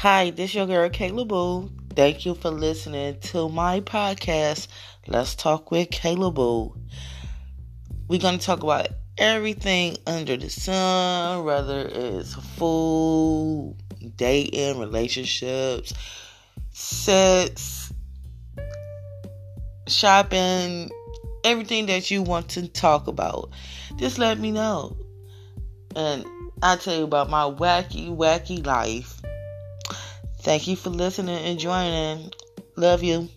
Hi, this your girl Kayla Boo. Thank you for listening to my podcast. Let's talk with Kayla Boo. We're gonna talk about everything under the sun, whether it's food, dating, relationships, sex, shopping, everything that you want to talk about. Just let me know. And I'll tell you about my wacky, wacky life. Thank you for listening and joining. Love you.